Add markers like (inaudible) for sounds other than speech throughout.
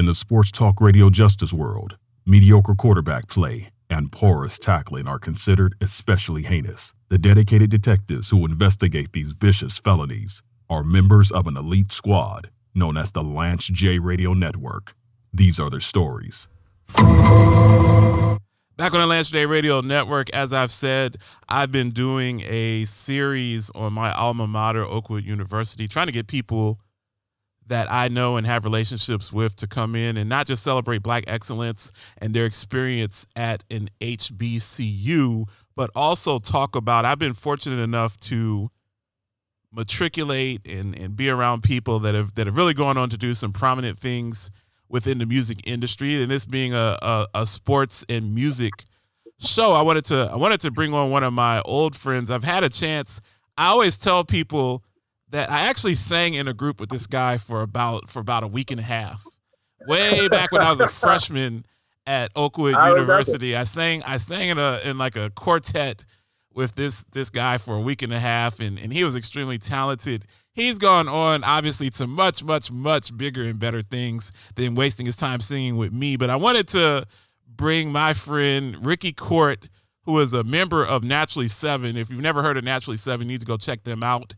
In the sports talk radio justice world, mediocre quarterback play and porous tackling are considered especially heinous. The dedicated detectives who investigate these vicious felonies are members of an elite squad known as the Lance J Radio Network. These are their stories. Back on the Lance J Radio Network, as I've said, I've been doing a series on my alma mater, Oakwood University, trying to get people that I know and have relationships with to come in and not just celebrate Black excellence and their experience at an HBCU, but also talk about. I've been fortunate enough to matriculate and, and be around people that have that have really gone on to do some prominent things within the music industry. And this being a, a, a sports and music show, I wanted to I wanted to bring on one of my old friends. I've had a chance. I always tell people that I actually sang in a group with this guy for about for about a week and a half. Way back when I was a freshman at Oakwood I University. I sang I sang in a in like a quartet with this this guy for a week and a half and, and he was extremely talented. He's gone on obviously to much, much, much bigger and better things than wasting his time singing with me. But I wanted to bring my friend Ricky Cort, who is a member of Naturally Seven. If you've never heard of Naturally Seven, you need to go check them out.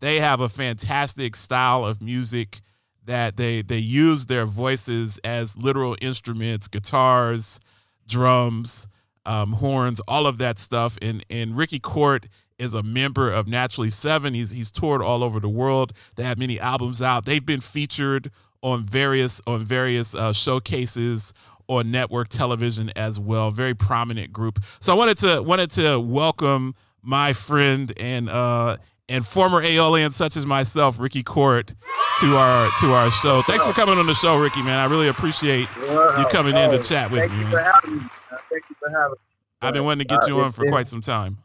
They have a fantastic style of music that they they use their voices as literal instruments, guitars, drums, um, horns, all of that stuff. And and Ricky Cort is a member of Naturally Seven. He's he's toured all over the world. They have many albums out. They've been featured on various on various uh, showcases on network television as well. Very prominent group. So I wanted to wanted to welcome my friend and uh, and former Aeolian such as myself, Ricky Cort, to our to our show. Thanks for coming on the show, Ricky. Man, I really appreciate you coming in to chat with me. Man. Thank you for having me. I've been wanting to get you uh, on for quite some time.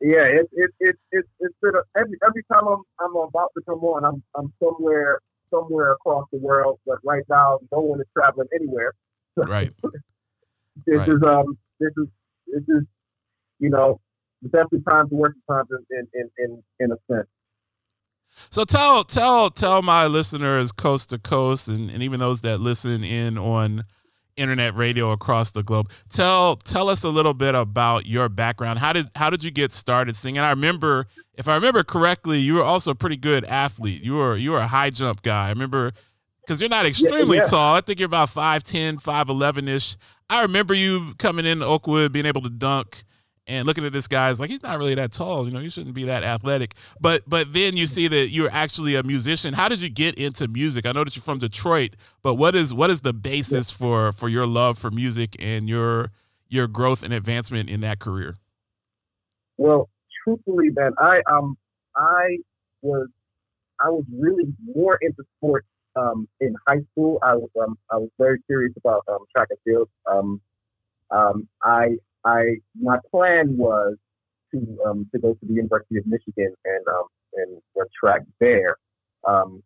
Yeah, it it it, it it's been a, every every time I'm I'm about to come on, I'm I'm somewhere somewhere across the world, but right now no one is traveling anywhere. (laughs) Right. this right. is um this is this is you know the of times and worst times in in in in a sense. So tell tell tell my listeners coast to coast and, and even those that listen in on internet radio across the globe. Tell tell us a little bit about your background. How did how did you get started singing? I remember, if I remember correctly, you were also a pretty good athlete. You were you were a high jump guy. I remember because you're not extremely yeah, yeah. tall. I think you're about 5'10", 5'11 ish. I remember you coming in Oakwood, being able to dunk and looking at this guy is like he's not really that tall you know you shouldn't be that athletic. But but then you see that you're actually a musician. How did you get into music? I know that you're from detroit but what is what is the basis yeah. for for your love for music and your your growth and advancement in that career? Well truthfully man i um i was i was really more into sports um in high school. I was um i was very serious about um track and field. Um um i I my plan was to um, to go to the University of Michigan and um, and run track there. Um,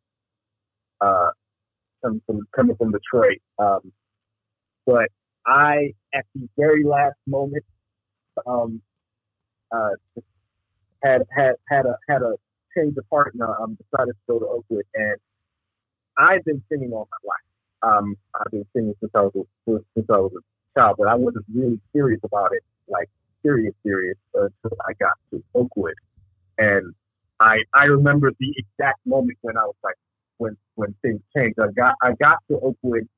uh, coming from coming from Detroit, um, but I at the very last moment um, uh, had had had a had a change of and um, decided to go to Oakwood. And I've been singing all my life. Um, I've been singing since I was a, since I was child, but I wasn't really serious about it, like serious, serious, until I got to Oakwood. And I I remember the exact moment when I was like, when when things changed. I got I got to Oakwood,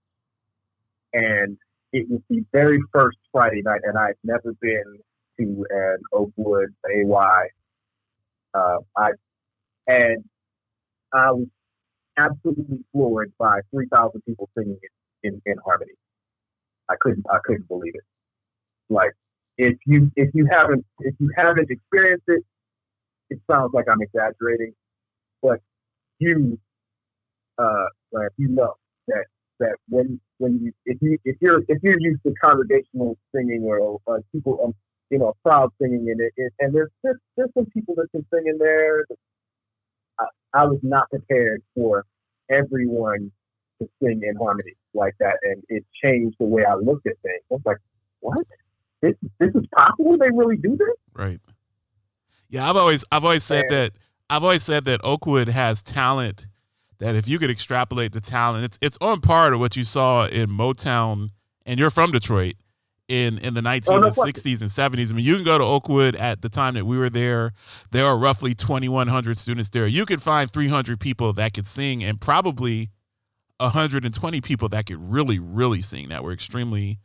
and it was the very first Friday night, and I'd never been to an Oakwood AY. Uh, I and I was absolutely floored by three thousand people singing in, in, in harmony. I couldn't I couldn't believe it. Like if you if you haven't if you haven't experienced it, it sounds like I'm exaggerating, but you uh like you know that that when when you if you if you're if you're used to congregational singing or, or people um you know crowd singing in it, it and there's, there's there's some people that can sing in there. I, I was not prepared for everyone to sing in harmony like that, and it changed the way I looked at things. I was like, "What? This this is possible? They really do this?" Right. Yeah, I've always I've always said and, that I've always said that Oakwood has talent that if you could extrapolate the talent, it's it's on par to what you saw in Motown, and you're from Detroit in in the 1960s oh, no and 70s. I mean, you can go to Oakwood at the time that we were there. There are roughly 2,100 students there. You could find 300 people that could sing, and probably 120 people that could really, really sing that were extremely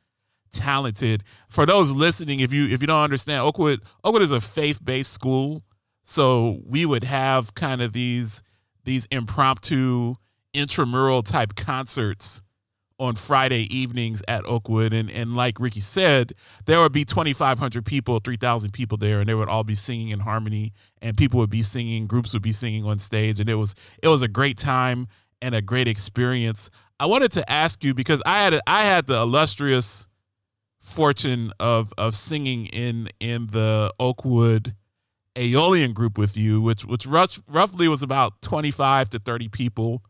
talented. For those listening, if you if you don't understand, Oakwood Oakwood is a faith based school, so we would have kind of these these impromptu intramural type concerts on Friday evenings at Oakwood. And, and like Ricky said, there would be 2,500 people, 3,000 people there, and they would all be singing in harmony. And people would be singing, groups would be singing on stage. And it was it was a great time and a great experience. I wanted to ask you because I had I had the illustrious fortune of of singing in in the Oakwood Aeolian group with you, which which roughly was about 25 to 30 people.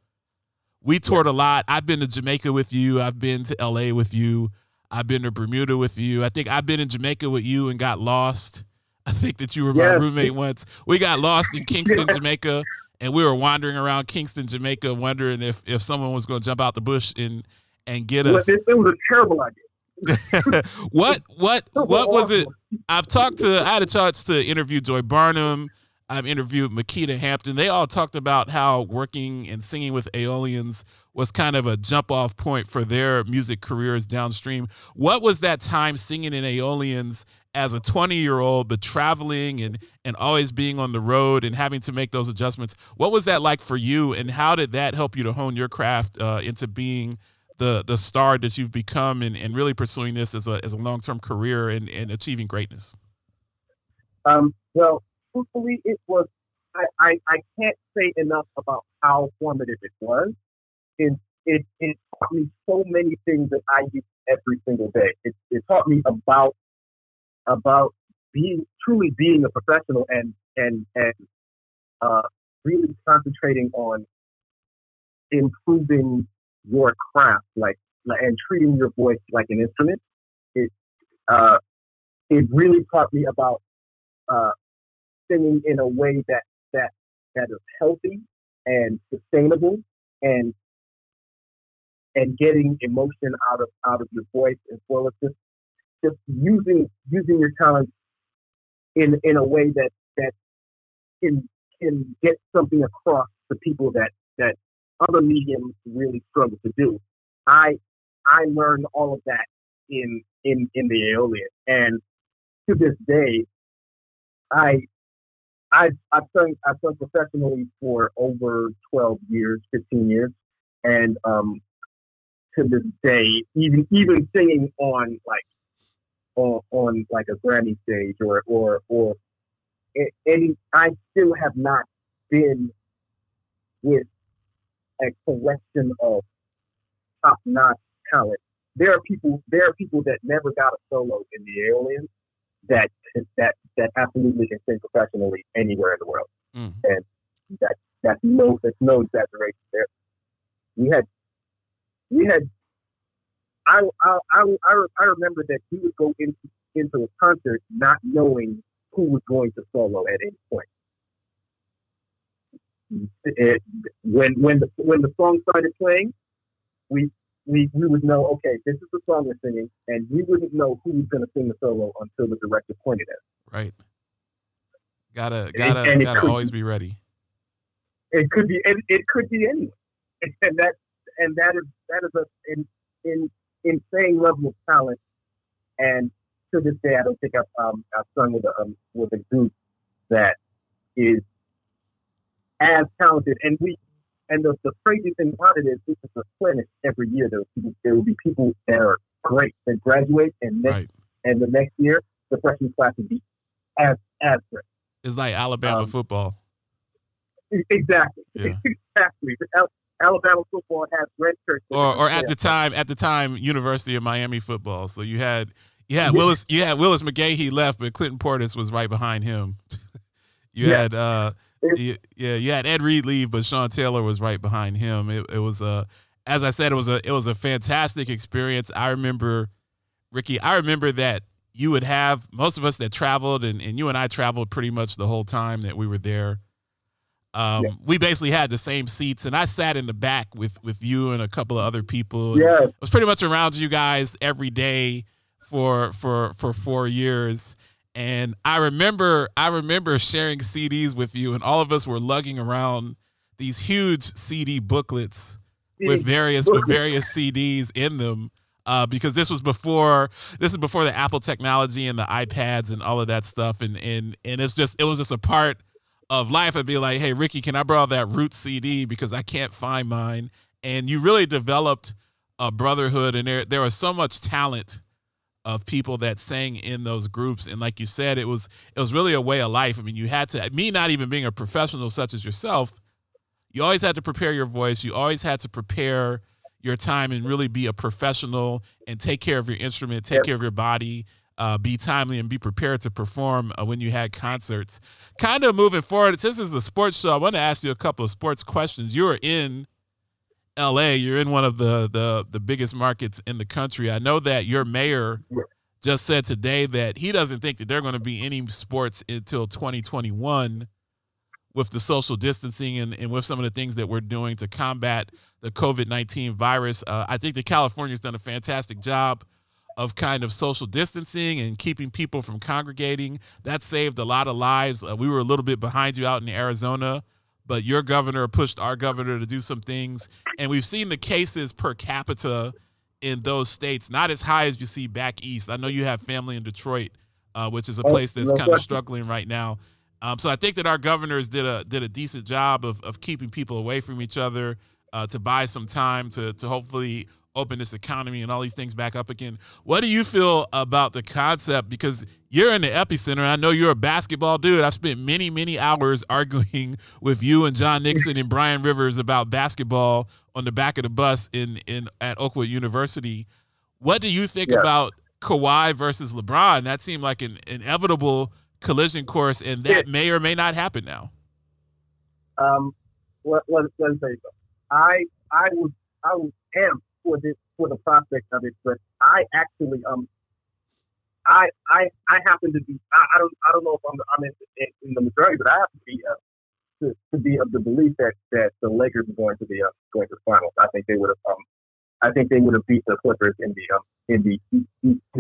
We toured a lot. I've been to Jamaica with you. I've been to LA with you. I've been to Bermuda with you. I think I've been in Jamaica with you and got lost. I think that you were my roommate once. We got lost in Kingston, Jamaica and we were wandering around Kingston, Jamaica, wondering if if someone was going to jump out the bush and and get us. It, it was a terrible idea. (laughs) what what what was it? I've talked to I had a chance to interview Joy Barnum. I've interviewed Makita Hampton. They all talked about how working and singing with Aeolians was kind of a jump off point for their music careers downstream. What was that time singing in Aeolians as a 20 year old, but traveling and, and always being on the road and having to make those adjustments? What was that like for you, and how did that help you to hone your craft uh, into being the the star that you've become and, and really pursuing this as a, as a long term career and, and achieving greatness? Um, well, truthfully, it was. I, I, I can't say enough about how formative it was. It, it, it taught me so many things that I use every single day. It, it taught me about about being truly being a professional and and and uh, really concentrating on improving your craft, like and treating your voice like an instrument. It uh, it really taught me about uh, singing in a way that that that is healthy and sustainable and and getting emotion out of out of your voice as well as just just using using your talent in in a way that that can can get something across to people that that other mediums really struggle to do. I I learned all of that in in in the Aeolian, and to this day, I I've I've sung I've sung professionally for over twelve years, fifteen years, and um, to this day, even even singing on like on, on like a Grammy stage or or or any, I still have not been with a collection of top notch talent. There are people there are people that never got a solo in the Aeolians that that that absolutely can sing professionally anywhere in the world, mm. and that that's no that's no exaggeration there. We had we had I I I, I remember that we would go into into a concert not knowing who was going to solo at any point. It, when when the when the song started playing, we we we would know okay this is the song we're singing, and we wouldn't know who was going to sing the solo until the director pointed at. Right. Gotta gotta and, and gotta always be ready. It could be it, it could be anyone, and that and that is that is a in in insane level of talent. And to this day, I don't think I've, um, I've sung with a um, with a group that is as talented. And we and the, the crazy thing about it is this is replenish every year. There will, people, there will be people that are great that graduate, and next right. and the next year the freshman class will be as as great. It's like Alabama um, football. Exactly. Yeah. (laughs) exactly. Alabama football has red shirts. Or, or at the time, at the time, University of Miami football. So you had you had Willis, you had Willis McGahee left, but Clinton Portis was right behind him. (laughs) you yeah. had uh, you, yeah, you had Ed Reed leave, but Sean Taylor was right behind him. It, it was a, as I said, it was a it was a fantastic experience. I remember, Ricky, I remember that you would have most of us that traveled, and, and you and I traveled pretty much the whole time that we were there Um, yeah. We basically had the same seats, and I sat in the back with with you and a couple of other people. Yeah, I was pretty much around you guys every day for for for four years. And I remember I remember sharing CDs with you, and all of us were lugging around these huge CD booklets with various with (laughs) various CDs in them. Uh, because this was before this is before the Apple technology and the iPads and all of that stuff, and and and it's just it was just a part of life. I'd be like, hey Ricky, can I borrow that Root CD because I can't find mine? And you really developed a brotherhood, and there there was so much talent of people that sang in those groups. And like you said it was it was really a way of life. I mean you had to me not even being a professional such as yourself you always had to prepare your voice. You always had to prepare your time and really be a professional and take care of your instrument take care of your body uh, be timely and be prepared to perform uh, when you had concerts. Kind of moving forward since this is a sports show i want to ask you a couple of sports questions. You were in LA, you're in one of the, the the biggest markets in the country. I know that your mayor just said today that he doesn't think that there are going to be any sports until 2021 with the social distancing and, and with some of the things that we're doing to combat the COVID 19 virus. Uh, I think that California's done a fantastic job of kind of social distancing and keeping people from congregating. That saved a lot of lives. Uh, we were a little bit behind you out in Arizona but your governor pushed our governor to do some things. And we've seen the cases per capita in those states not as high as you see back east. I know you have family in Detroit, uh, which is a oh, place that's kind of struggling right now. Um, so I think that our governors did a did a decent job of, of keeping people away from each other uh, to buy some time to to hopefully open this economy and all these things back up again. What do you feel about the concept? Because you're in the epicenter. I know you're a basketball dude. I've spent many, many hours (laughs) arguing with you and John Nixon and Brian Rivers about basketball on the back of the bus in, in at Oakwood University. What do you think yeah. about Kawhi versus LeBron? That seemed like an inevitable collision course, and that yeah. may or may not happen now. Um, let, let, let me say so. I I was I was am for this for the prospect of it, but I actually um I I I happen to be I, I don't I don't know if I'm I'm in, in, in the majority, but I have to be uh, to, to be of the belief that that the Lakers are going to the uh, going to the finals. I think they would have um I think they would have beat the Clippers in the um in the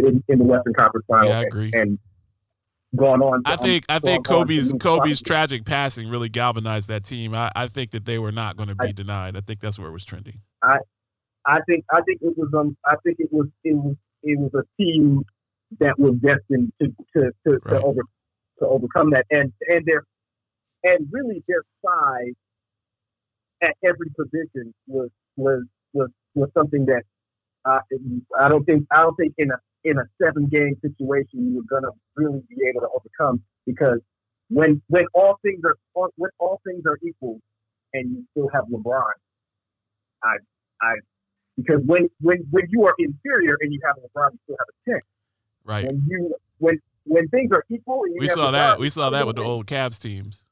in, in the Western Conference Finals. Yeah, I agree. And, and gone on. To, I think um, I think Kobe's Kobe's tragic passing really galvanized that team. I, I think that they were not going to be I, denied. I think that's where it was trending. I I think I think it was um I think it was it was it was a team that was destined to to to, right. to over to overcome that and and their and really their size at every position was was was was something that uh, I don't think I don't think in a in a seven game situation you were gonna really be able to overcome because when when all things are when all things are equal and you still have LeBron, I I because when, when, when you are inferior and you have LeBron, you still have a ten. Right. When you when when things are equal, we saw LeBron, that. We saw that with the old Cavs teams.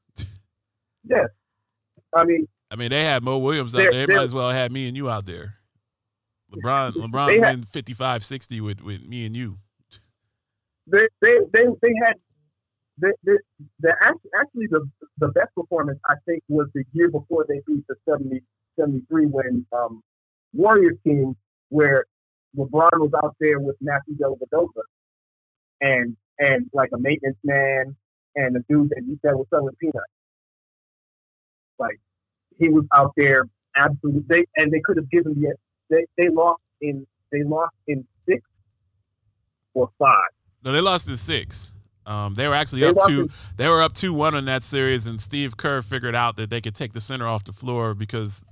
yes. I mean. I mean, they had Mo Williams out there. They might as well have me and you out there. LeBron, (laughs) LeBron win 55 60 with, with me and you. They, they, they, they had the, the, the actually the the best performance I think was the year before they beat the 70, 73 when um, Warriors team where LeBron was out there with Matthew Dellavedova and and like a maintenance man and a dude that you said was selling peanuts. Like he was out there absolutely they and they could have given the they they lost in they lost in six or five. No, they lost in six. Um, they were actually they up two. In- they were up two one on that series, and Steve Kerr figured out that they could take the center off the floor because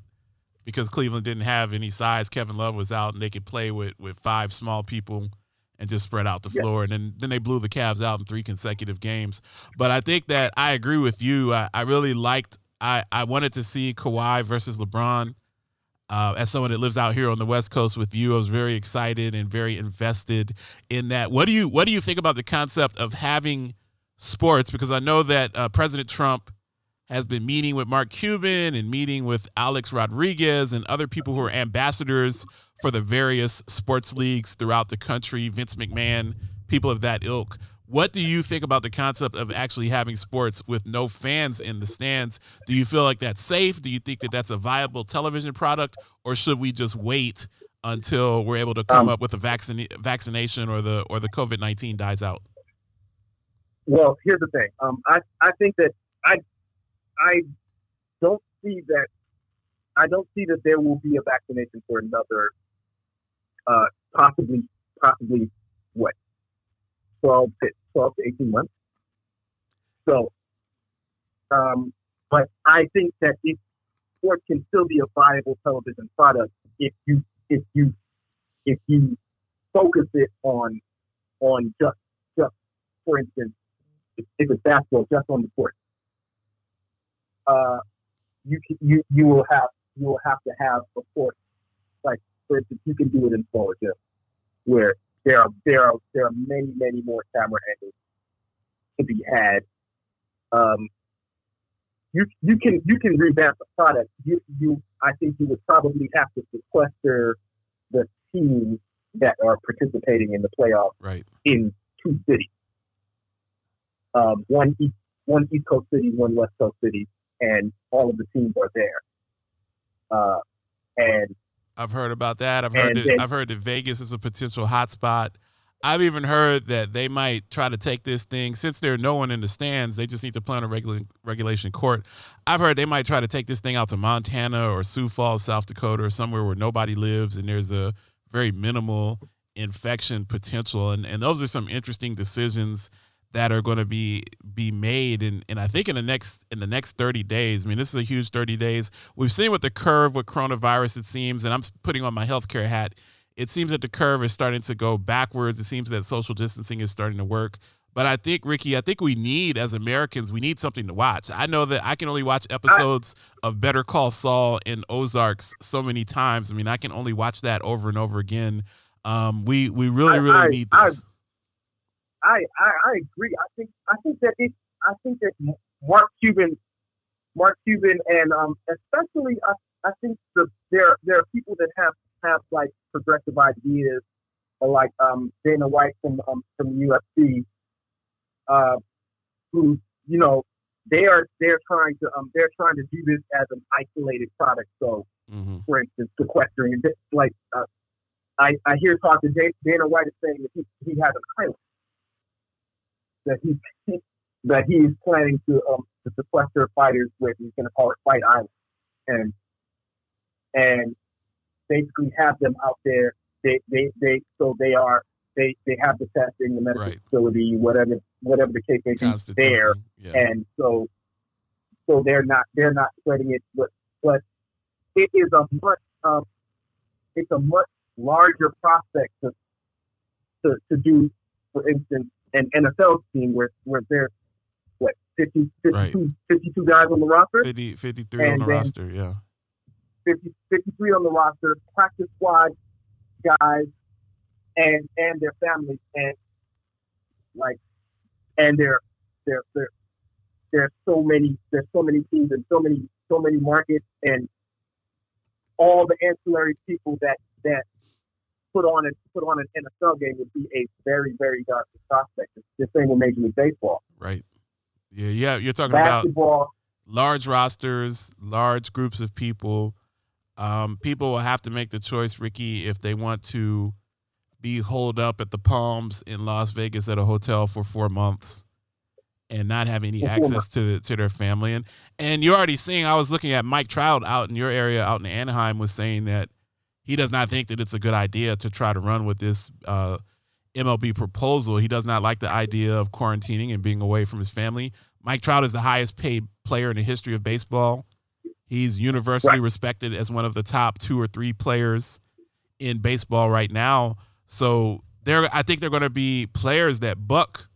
because Cleveland didn't have any size. Kevin Love was out, and they could play with with five small people and just spread out the floor. And then then they blew the Cavs out in three consecutive games. But I think that I agree with you. I, I really liked. I I wanted to see Kawhi versus LeBron. Uh, as someone that lives out here on the West Coast with you, I was very excited and very invested in that. What do you What do you think about the concept of having sports? Because I know that uh, President Trump has been meeting with Mark Cuban and meeting with Alex Rodriguez and other people who are ambassadors for the various sports leagues throughout the country, Vince McMahon, people of that ilk. What do you think about the concept of actually having sports with no fans in the stands? Do you feel like that's safe? Do you think that that's a viable television product, or should we just wait until we're able to come um, up with a vaccine vaccination or the or the COVID nineteen dies out? Well, here's the thing. Um, I I think that I don't see that I don't see that there will be a vaccination for another uh, possibly possibly what 12 to 12 to 18 months. So, um, but I think that it sports can still be a viable television product if you if you if you focus it on on just just for instance if, if it's basketball just on the court uh, you you you will have you will have to have of course like for instance you can do it in Florida where there are there are there are many many more camera angles to be had. Um, you you can you can revamp the product. You you I think you would probably have to sequester the teams that are participating in the playoffs right. in two cities. Um, one east one East Coast city, one West Coast city, and all of the teams are there. Uh, and I've heard about that. I've heard that, I've heard that Vegas is a potential hotspot. I've even heard that they might try to take this thing since there's no one in the stands. They just need to play on a regular regulation court. I've heard they might try to take this thing out to Montana or Sioux Falls, South Dakota, or somewhere where nobody lives and there's a very minimal infection potential. And and those are some interesting decisions that are going to be be made and and I think in the next in the next 30 days. I mean, this is a huge 30 days. We've seen with the curve with coronavirus it seems and I'm putting on my healthcare hat. It seems that the curve is starting to go backwards. It seems that social distancing is starting to work. But I think Ricky, I think we need as Americans, we need something to watch. I know that I can only watch episodes of Better Call Saul and Ozarks so many times. I mean, I can only watch that over and over again. Um, we we really really I, need this. I, I, I agree. I think I think that it I think that Mark Cuban, Mark Cuban, and um, especially I, I think the there there are people that have have like progressive ideas, like um, Dana White from um, from UFC, uh, who you know they are they're trying to um, they're trying to do this as an isolated product. So, mm-hmm. for instance, sequestering like uh, I I hear talking Dana White is saying that he he has an island that he (laughs) that he's planning to um to sequester fighters with. He's going to call it Fight Island, and and basically have them out there. They they they so they are they they have the testing, the medical right. facility, whatever whatever the case may be there, yeah. and so so they're not they're not spreading it, but but it is a much um, it's a much larger prospect to to, to do, for instance, an NFL team where where there's what 50, 52, right. 52 guys on the roster, 50, 53 on the roster, yeah, 50, 53 on the roster, practice squad guys, and and their families, and like, and there there there there's so many there's so many teams and so many so many markets and all the ancillary people that that put on a put on an NFL game would be a very very dark prospect. It's the same with Major League Baseball. Right. Yeah. Yeah. You're talking Basketball, about large rosters, large groups of people. Um, people will have to make the choice, Ricky, if they want to be holed up at the Palms in Las Vegas at a hotel for four months and not have any access to to their family. And and you're already seeing. I was looking at Mike Trout out in your area, out in Anaheim, was saying that he does not think that it's a good idea to try to run with this uh, MLB proposal. He does not like the idea of quarantining and being away from his family. Mike Trout is the highest paid player in the history of baseball. He's universally right. respected as one of the top two or three players in baseball right now. So there, I think they're going to be players that buck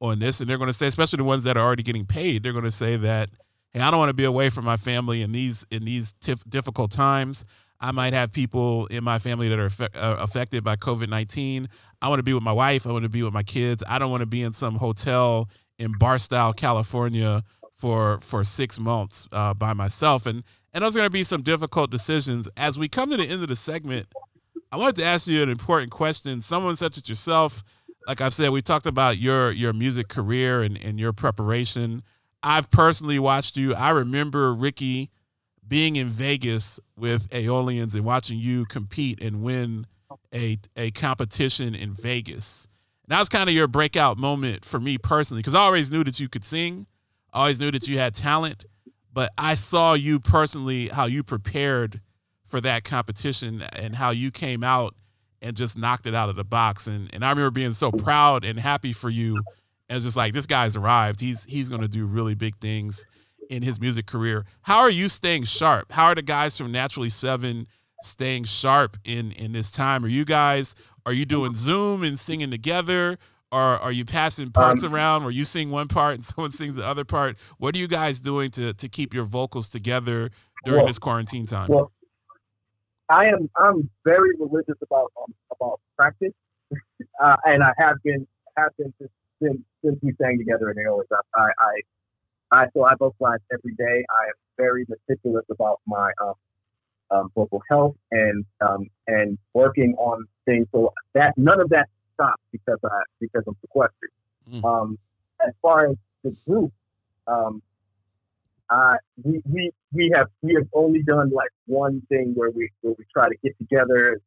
on this, and they're going to say, especially the ones that are already getting paid, they're going to say that, "Hey, I don't want to be away from my family in these in these tif- difficult times. I might have people in my family that are uh, affected by COVID 19. I want to be with my wife. I want to be with my kids. I don't want to be in some hotel in Barstow, California for for six months uh, by myself. And, and those are going to be some difficult decisions. As we come to the end of the segment, I wanted to ask you an important question. Someone such as yourself, like I've said, we talked about your your music career and, and your preparation. I've personally watched you. I remember Ricky being in Vegas with Aeolians and watching you compete and win a a competition in Vegas. And that was kind of your breakout moment for me personally, because I always knew that you could sing. I always knew that you had talent, but I saw you personally how you prepared for that competition and how you came out and just knocked it out of the box. And and I remember being so proud and happy for you as just like this guy's arrived. He's he's gonna do really big things in his music career. How are you staying sharp? How are the guys from Naturally Seven staying sharp in in this time? Are you guys are you doing Zoom and singing together? Or are you passing parts um, around where you sing one part and (laughs) someone sings the other part? What are you guys doing to to keep your vocals together during well, this quarantine time? Well, I am I'm very religious about um, about practice, (laughs) uh, and I have been have been since since, we sang together in Aeolus. I, I I so I vocalize every day. I am very meticulous about my um, um, vocal health and um, and working on things. So that none of that stops because I because I'm sequestered. Mm. Um, as far as the group, um, uh, we, we we have we have only done like one thing where we where we try to get together,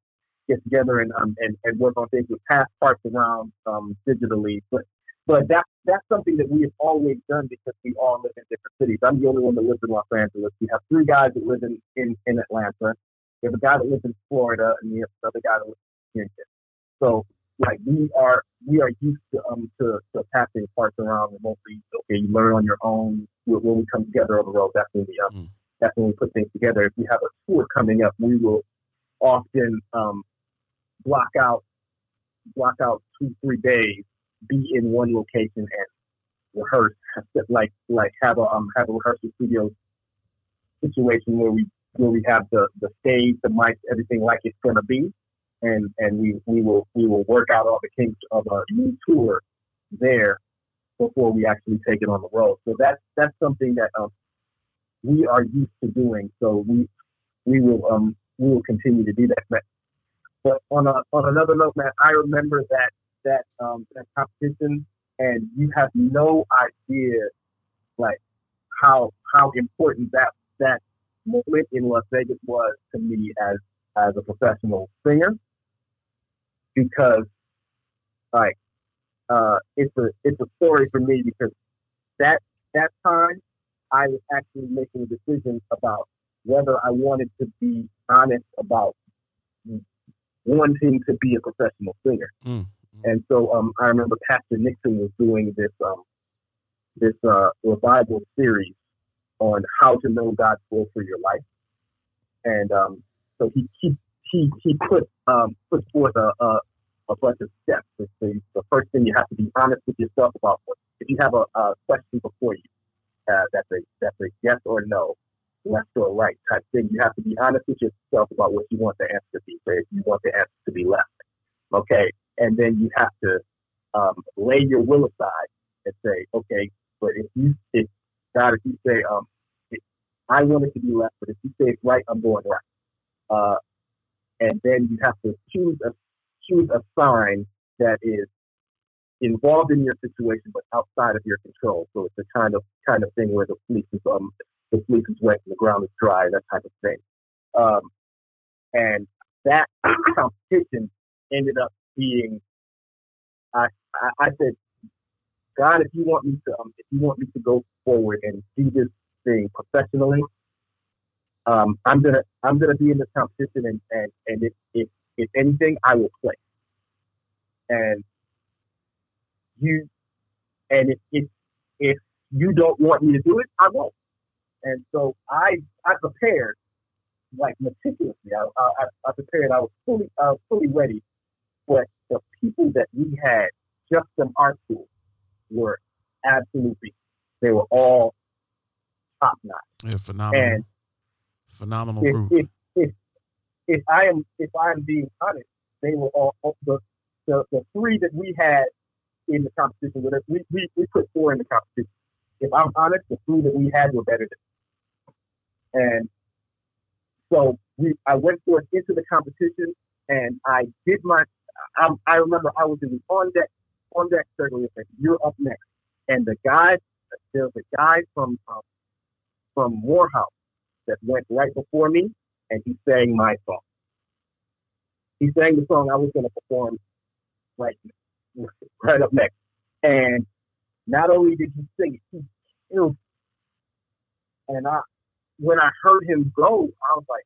get together and um and, and work on things with pass parts around um digitally. But but that that's something that we have always done because we all live in different cities. I'm the only one that lives in Los Angeles. We have three guys that live in, in, in Atlanta. We have a guy that lives in Florida, and we have another guy that lives in Houston. So, like, we are we are used to um to, to passing parts around remotely. Okay, you learn on your own. When we come together on the road, that's when we um, mm. that's when we put things together. If we have a tour coming up, we will often um block out block out two three days be in one location and rehearse, (laughs) like like have a um, have a rehearsal studio situation where we where we have the the stage, the mics, everything like it's gonna be, and and we we will we will work out all the kinks of a new tour there before we actually take it on the road. So that's that's something that um, we are used to doing. So we we will um we will continue to do that. But on a on another note, Matt, I remember that that um, that competition, and you have no idea like how how important that that moment in Las Vegas was to me as as a professional singer because like uh, it's a it's a story for me because that that time I was actually making a decision about whether I wanted to be honest about wanting to be a professional singer. Mm. And so um, I remember Pastor Nixon was doing this um, this uh, revival series on how to know God's will for your life, and um, so he he he, he put um, put forth a, a, a bunch of steps. The, the first thing you have to be honest with yourself about what, if you have a, a question before you uh, that's a that's a yes or no, left or right type thing. You have to be honest with yourself about what you want the answer to be. So if you want the answer to be left, okay, and then you have to um, lay your will aside and say, okay, but if you, if God, if you say, um, if I want it to be left, but if you say it's right, I'm going right. Uh, and then you have to choose a choose a sign that is involved in your situation but outside of your control. So it's the kind of kind of thing where the fleece is um the fleece is wet and the ground is dry, that type of thing. Um, and that (coughs) competition ended up being, I, I, I said, God, if you want me to, um, if you want me to go forward and do this thing professionally, um, I'm gonna, I'm gonna be in this competition, and and and if if, if anything, I will play. And you, and if, if if you don't want me to do it, I won't. And so I I prepared like meticulously. I, I, I prepared. I was fully uh, fully ready but the people that we had just from our school were absolutely, they were all top notch. Yeah, phenomenal. And phenomenal if, group. If, if, if I am if I'm being honest, they were all the the, the three that we had in the competition with us. We, we, we put four in the competition. If I'm honest, the three that we had were better than. And so we I went forth into the competition and I did my I, I remember I was in the on deck on deck, Shirley. You're up next. And the guy, there's a guy from um, from Morehouse that went right before me, and he sang my song. He sang the song I was going to perform right right up next. And not only did he sing it, he killed. And I, when I heard him go, I was like,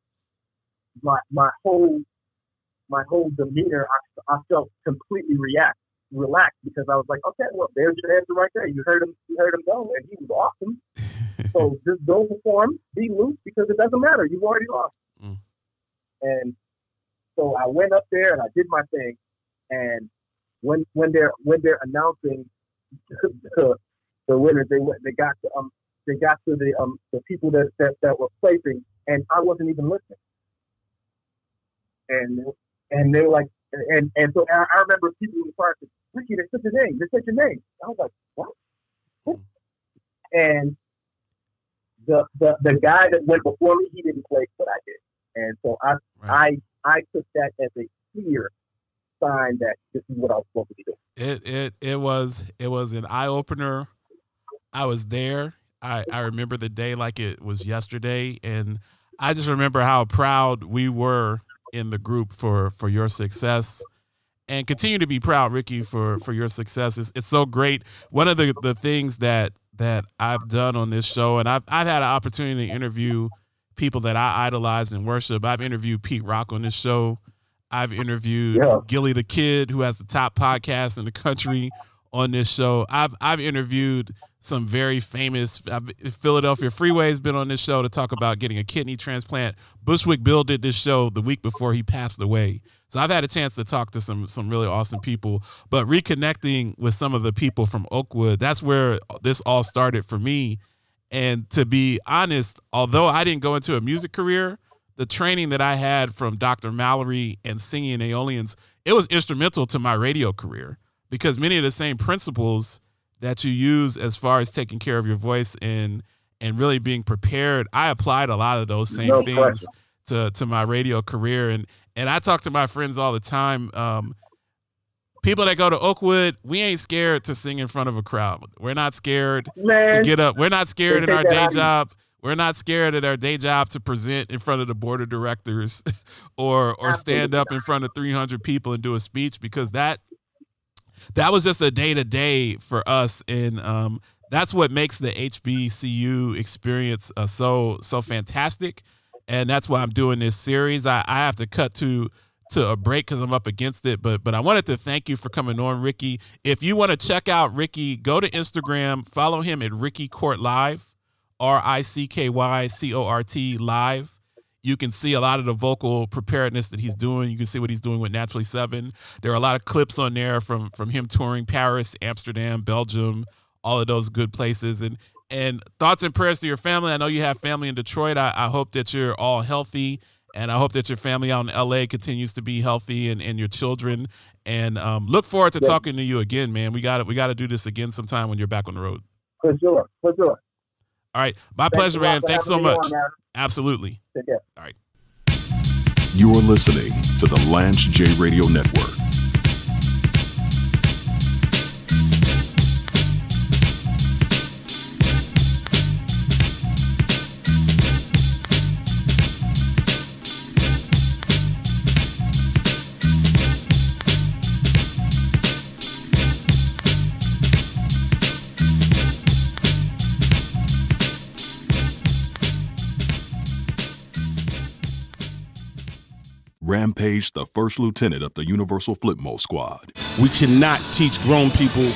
my my whole my whole demeanor, I, I felt completely react relaxed because I was like, okay, well, there's your answer right there. You heard him, you heard him go, and he was awesome. (laughs) so just go perform, be loose because it doesn't matter. You've already lost. Mm. And so I went up there and I did my thing. And when when they're when they're announcing the, the winners, they went, they got to um they got to the um the people that that, that were placing, and I wasn't even listening. And and they were like, and and so I, I remember people in the park said, Ricky, they said your name. They said your name. I was like, what? what? And the, the the guy that went before me, he didn't play, but I did. And so I right. I I took that as a clear sign that this is what I was supposed to be doing. It it it was it was an eye opener. I was there. I I remember the day like it was yesterday, and I just remember how proud we were in the group for for your success. And continue to be proud ricky for for your success. It's, it's so great. One of the the things that that i've done on this show and i've i've had an opportunity to interview people that i idolize and worship. I've interviewed pete rock on this show. I've interviewed yeah. gillie the kid who has the top podcast in the country on this show. I've i've interviewed some very famous Philadelphia Freeway has been on this show to talk about getting a kidney transplant. Bushwick Bill did this show the week before he passed away. So I've had a chance to talk to some some really awesome people, but reconnecting with some of the people from Oakwood, that's where this all started for me. And to be honest, although I didn't go into a music career, the training that I had from Dr. Mallory and singing Aeolians, it was instrumental to my radio career because many of the same principles that you use as far as taking care of your voice and and really being prepared. I applied a lot of those same no things to to my radio career and and I talk to my friends all the time. Um, people that go to Oakwood, we ain't scared to sing in front of a crowd. We're not scared Man. to get up. We're not scared in our day job. We're not scared at our day job to present in front of the board of directors (laughs) or or stand up in front of 300 people and do a speech because that that was just a day to day for us, and um, that's what makes the HBCU experience uh, so so fantastic. And that's why I'm doing this series. I, I have to cut to to a break because I'm up against it. But but I wanted to thank you for coming on, Ricky. If you want to check out Ricky, go to Instagram, follow him at Ricky Cort Live, R I C K Y C O R T Live you can see a lot of the vocal preparedness that he's doing. You can see what he's doing with Naturally Seven. There are a lot of clips on there from from him touring Paris, Amsterdam, Belgium, all of those good places. And and thoughts and prayers to your family. I know you have family in Detroit. I, I hope that you're all healthy. And I hope that your family out in LA continues to be healthy and, and your children. And um, look forward to yeah. talking to you again, man. We got to We got to do this again sometime when you're back on the road. For sure. For sure. All right. My Thanks pleasure, man. Thanks so much. On, Absolutely. Take care. All right. You are listening to the Lance J Radio Network. Rampage, the first lieutenant of the Universal Flipmode Squad. We cannot teach grown people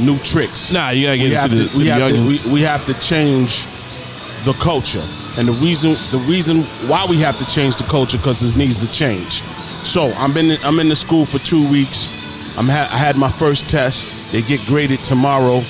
new tricks. Nah, you gotta get into the, to, we, the have to, we, we have to change the culture. And the reason the reason why we have to change the culture because it needs to change. So I'm in the, I'm in the school for two weeks. I'm ha- I had my first test. They get graded tomorrow.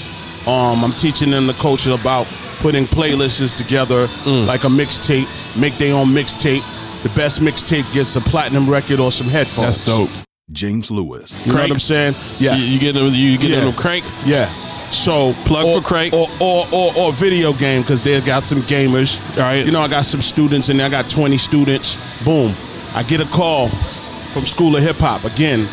Um, I'm teaching them the culture about putting playlists together mm. like a mixtape, make their own mixtape, the best mixtape gets a platinum record or some headphones. That's dope. James Lewis. You know what I'm saying? Yeah. You, you get them. You get yeah. them cranks. Yeah. So plug or, for cranks or or, or, or video game because they've got some gamers. All right. You know I got some students and I got 20 students. Boom. I get a call from School of Hip Hop again.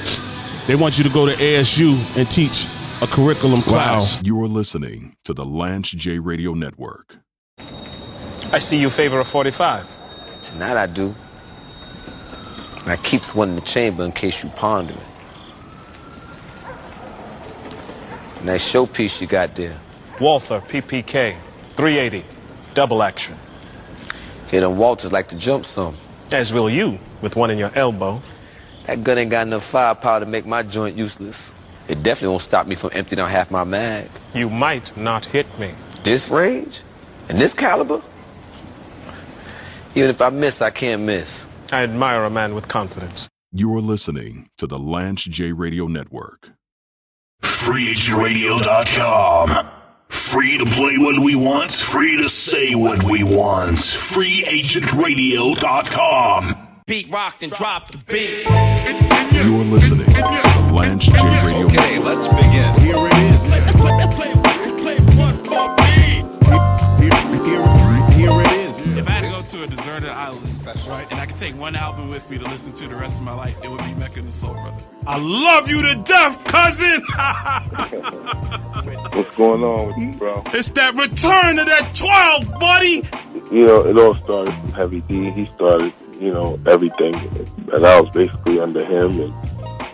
They want you to go to ASU and teach a curriculum class. You are listening to the Lance J Radio Network. I see you favor a 45. Tonight I do. And I keeps one in the chamber in case you ponder it. Nice showpiece you got there. Walther, PPK, 380, double action. Hit them Walters like to jump some. As will you, with one in your elbow. That gun ain't got enough firepower to make my joint useless. It definitely won't stop me from emptying out half my mag. You might not hit me. This range? And this caliber? Even if I miss, I can't miss. I admire a man with confidence. You are listening to the Lance J Radio Network. FreeAgentRadio.com. Free to play what we want, free to say what we want. FreeAgentRadio.com. Beat rocked and drop the beat. You are listening my life, it would be Mecca and the Soul Brother. I love you to death, cousin. (laughs) What's going on with you, bro? it's that return of that 12, buddy. You know, it all started from Heavy D. He started, you know, everything, and I was basically under him, and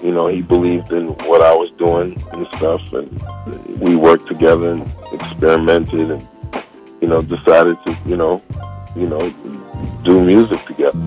you know, he believed in what I was doing and stuff, and we worked together and experimented, and you know, decided to, you know, you know, do music together.